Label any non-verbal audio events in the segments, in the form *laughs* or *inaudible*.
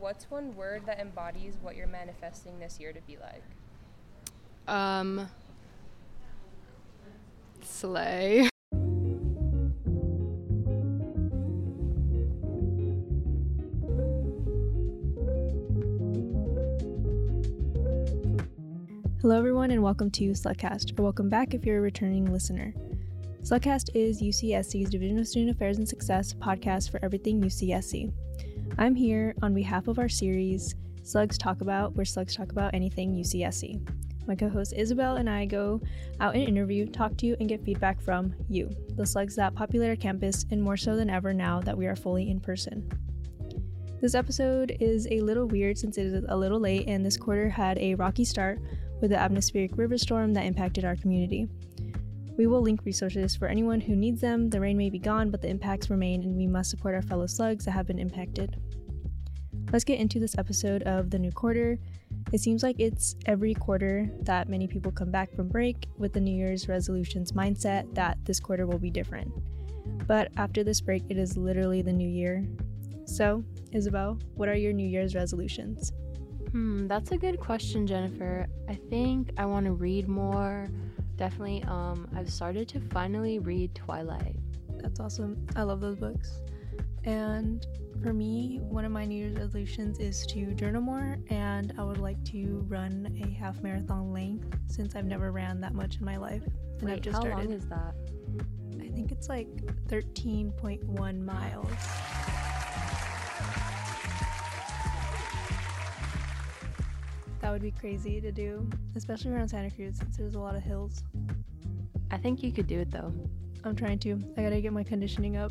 what's one word that embodies what you're manifesting this year to be like? Um, slay. Hello, everyone, and welcome to Slugcast, or welcome back if you're a returning listener. Slugcast is UCSC's Division of Student Affairs and Success podcast for everything UCSC. I'm here on behalf of our series, Slugs Talk About, where slugs talk about anything UCSC. My co host Isabel and I go out and interview, talk to you, and get feedback from you, the slugs that populate our campus, and more so than ever now that we are fully in person. This episode is a little weird since it is a little late, and this quarter had a rocky start with the atmospheric river storm that impacted our community. We will link resources for anyone who needs them. The rain may be gone, but the impacts remain, and we must support our fellow slugs that have been impacted. Let's get into this episode of the new quarter. It seems like it's every quarter that many people come back from break with the New Year's resolutions mindset that this quarter will be different. But after this break, it is literally the new year. So, Isabel, what are your New Year's resolutions? Hmm, that's a good question, Jennifer. I think I want to read more. Definitely, um, I've started to finally read Twilight. That's awesome. I love those books. And for me, one of my New Year's resolutions is to journal more, and I would like to run a half marathon length since I've never ran that much in my life. And Wait, I've just how started. long is that? I think it's like 13.1 miles. That would be crazy to do, especially around Santa Cruz since there's a lot of hills. I think you could do it though. I'm trying to. I gotta get my conditioning up.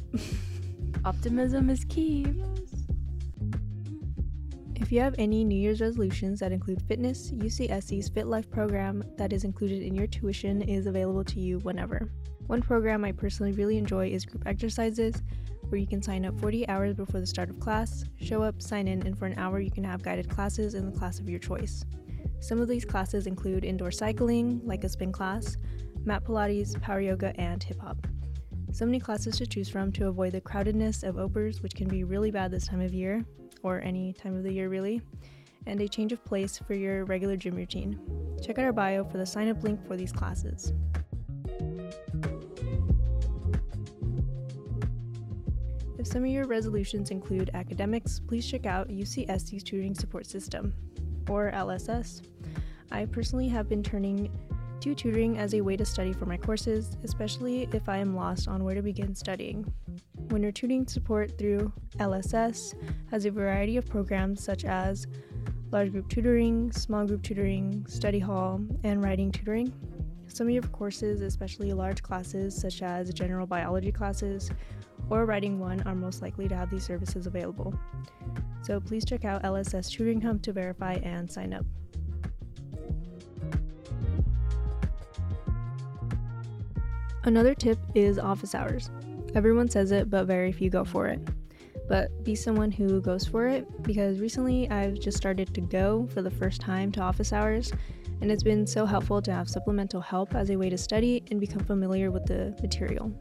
*laughs* Optimism is key. If you have any New Year's resolutions that include fitness, UCSC's Fit Life program that is included in your tuition is available to you whenever. One program I personally really enjoy is group exercises, where you can sign up 40 hours before the start of class, show up, sign in, and for an hour you can have guided classes in the class of your choice. Some of these classes include indoor cycling, like a spin class, mat Pilates, power yoga, and hip hop. So many classes to choose from to avoid the crowdedness of OPERS, which can be really bad this time of year, or any time of the year really, and a change of place for your regular gym routine. Check out our bio for the sign up link for these classes. If some of your resolutions include academics, please check out UCSC's Tutoring Support System, or LSS. I personally have been turning to tutoring as a way to study for my courses, especially if I am lost on where to begin studying. When your tutoring support through LSS has a variety of programs such as large group tutoring, small group tutoring, study hall, and writing tutoring. Some of your courses, especially large classes such as general biology classes or writing one, are most likely to have these services available. So please check out LSS Tutoring Hub to verify and sign up. Another tip is office hours. Everyone says it, but very few go for it. But be someone who goes for it because recently I've just started to go for the first time to office hours, and it's been so helpful to have supplemental help as a way to study and become familiar with the material.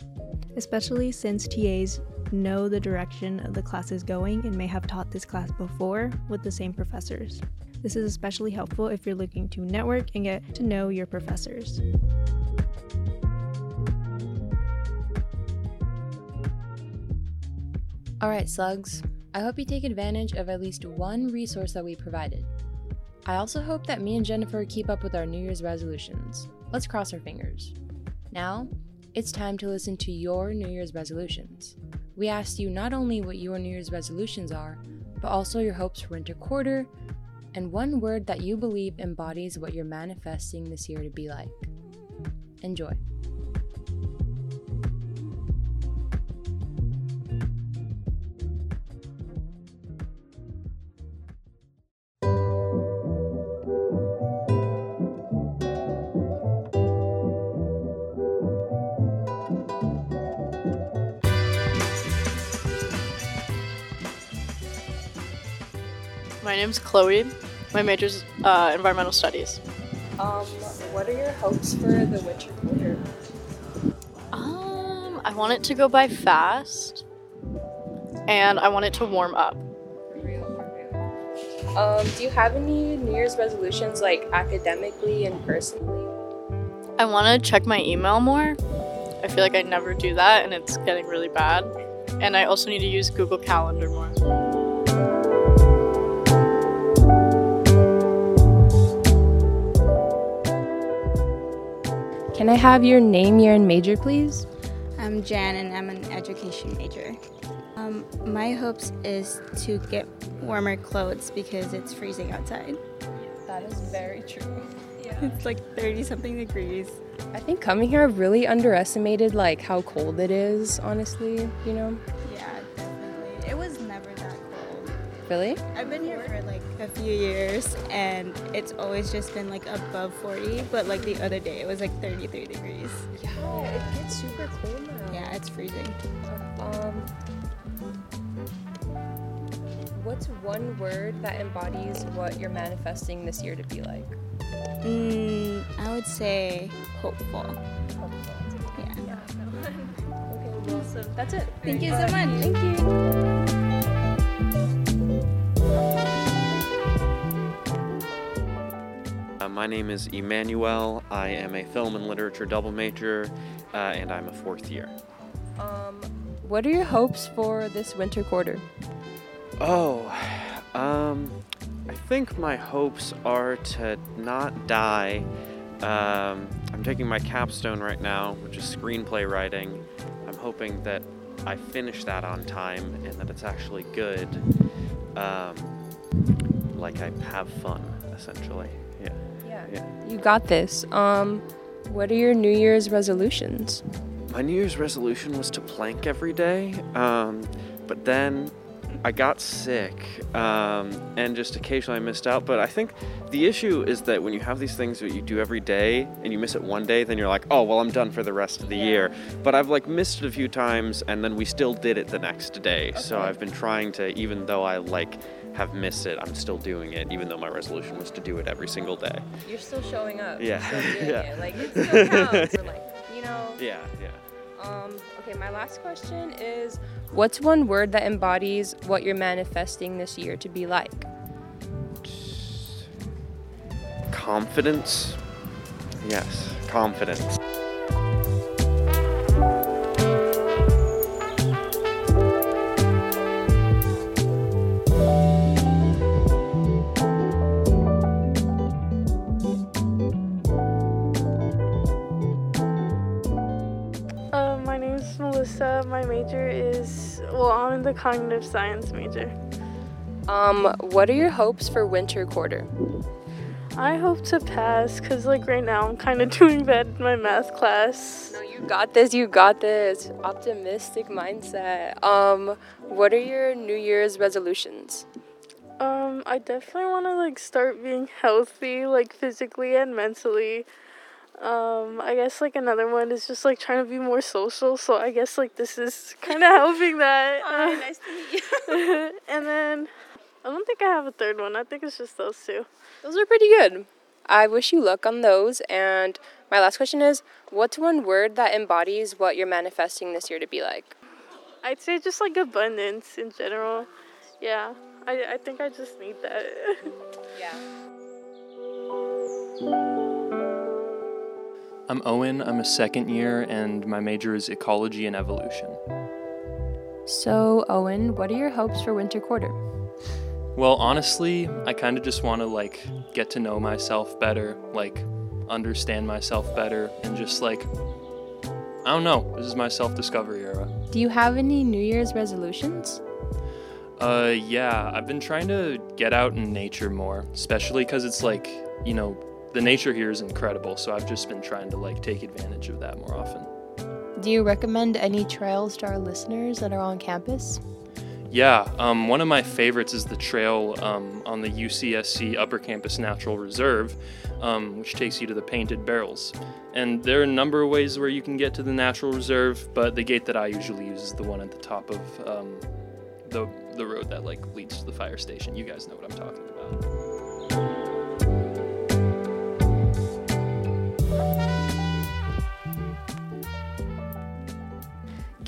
Especially since TAs know the direction of the class is going and may have taught this class before with the same professors. This is especially helpful if you're looking to network and get to know your professors. Alright, slugs. I hope you take advantage of at least one resource that we provided. I also hope that me and Jennifer keep up with our New Year's resolutions. Let's cross our fingers. Now, it's time to listen to your New Year's resolutions. We asked you not only what your New Year's resolutions are, but also your hopes for winter quarter and one word that you believe embodies what you're manifesting this year to be like. Enjoy. My name's Chloe. My major's uh, environmental studies. Um, what are your hopes for the winter quarter? Um, I want it to go by fast, and I want it to warm up. For real, for real. Um, do you have any New Year's resolutions, like academically and personally? I want to check my email more. I feel like I never do that, and it's getting really bad. And I also need to use Google Calendar more. Can I have your name, year, and major, please? I'm Jan and I'm an education major. Um, my hopes is to get warmer clothes because it's freezing outside. That is very true. Yeah. *laughs* It's like 30 something degrees. I think coming here, I've really underestimated like how cold it is. Honestly, you know. Really? I've been here for like a few years and it's always just been like above 40, but like the other day it was like 33 degrees. Yeah, it gets super cold now. Yeah, it's freezing. Um, what's one word that embodies what you're manifesting this year to be like? Mm, I would say hopeful. Yeah. *laughs* Okay, well, so that's it. Thank you so much. Thank you. My name is Emmanuel. I am a film and literature double major, uh, and I'm a fourth year. Um, what are your hopes for this winter quarter? Oh, um, I think my hopes are to not die. Um, I'm taking my capstone right now, which is screenplay writing. I'm hoping that I finish that on time and that it's actually good. Um, like I have fun, essentially. Yeah. Yeah. Yeah. You got this. Um, what are your New Year's resolutions? My New Year's resolution was to plank every day, um, but then I got sick um, and just occasionally I missed out. But I think the issue is that when you have these things that you do every day and you miss it one day, then you're like, oh, well, I'm done for the rest of the year. But I've like missed it a few times and then we still did it the next day. So I've been trying to, even though I like have missed it, I'm still doing it, even though my resolution was to do it every single day. You're still showing up. Yeah. You're still doing *laughs* Yeah. it. Like it still counts. Or, like you know. *laughs* Yeah, yeah. Um, okay, my last question is what's one word that embodies what you're manifesting this year to be like? Confidence. Yes, confidence. My major is, well, I'm in the cognitive science major. Um, what are your hopes for winter quarter? I hope to pass because, like, right now I'm kind of *laughs* doing bad in my math class. No, you got this, you got this. Optimistic mindset. Um, what are your New Year's resolutions? Um, I definitely want to, like, start being healthy, like, physically and mentally. Um, I guess, like, another one is just, like, trying to be more social. So I guess, like, this is *laughs* kind of helping that. *laughs* nice to meet you. *laughs* and then I don't think I have a third one. I think it's just those two. Those are pretty good. I wish you luck on those. And my last question is what's one word that embodies what you're manifesting this year to be like? I'd say just like abundance in general. Yeah, I, I think I just need that. Yeah. I'm Owen. I'm a second year, and my major is ecology and evolution. So, Owen, what are your hopes for winter quarter? Well, honestly, I kind of just want to like get to know myself better, like understand myself better, and just like I don't know. This is my self-discovery era. Do you have any New Year's resolutions? Uh, yeah, I've been trying to get out in nature more, especially because it's like you know the nature here is incredible. So I've just been trying to like take advantage of that more often. Do you recommend any trails to our listeners that are on campus? Yeah, um, one of my favorites is the trail um, on the UCSC Upper Campus Natural Reserve, um, which takes you to the Painted Barrels. And there are a number of ways where you can get to the natural reserve, but the gate that I usually use is the one at the top of um, the the road that like leads to the fire station. You guys know what I'm talking about.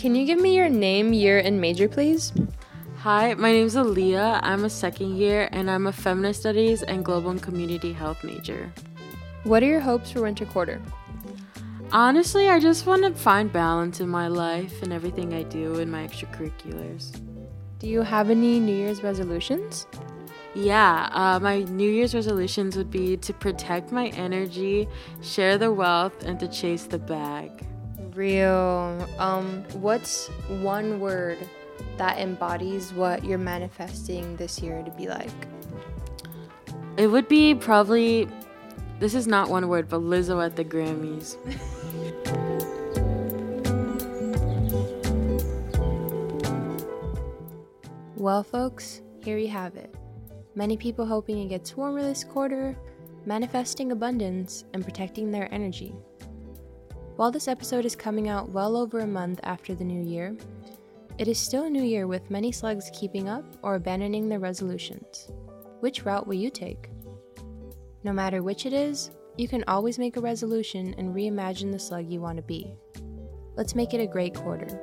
Can you give me your name, year, and major, please? Hi, my name is Aaliyah. I'm a second year and I'm a feminist studies and global and community health major. What are your hopes for winter quarter? Honestly, I just want to find balance in my life and everything I do in my extracurriculars. Do you have any New Year's resolutions? Yeah, uh, my New Year's resolutions would be to protect my energy, share the wealth, and to chase the bag. Real. Um, what's one word that embodies what you're manifesting this year to be like? It would be probably, this is not one word, but Lizzo at the Grammys. *laughs* Well, folks, here you have it. Many people hoping it gets warmer this quarter, manifesting abundance, and protecting their energy. While this episode is coming out well over a month after the new year, it is still a new year with many slugs keeping up or abandoning their resolutions. Which route will you take? No matter which it is, you can always make a resolution and reimagine the slug you want to be. Let's make it a great quarter.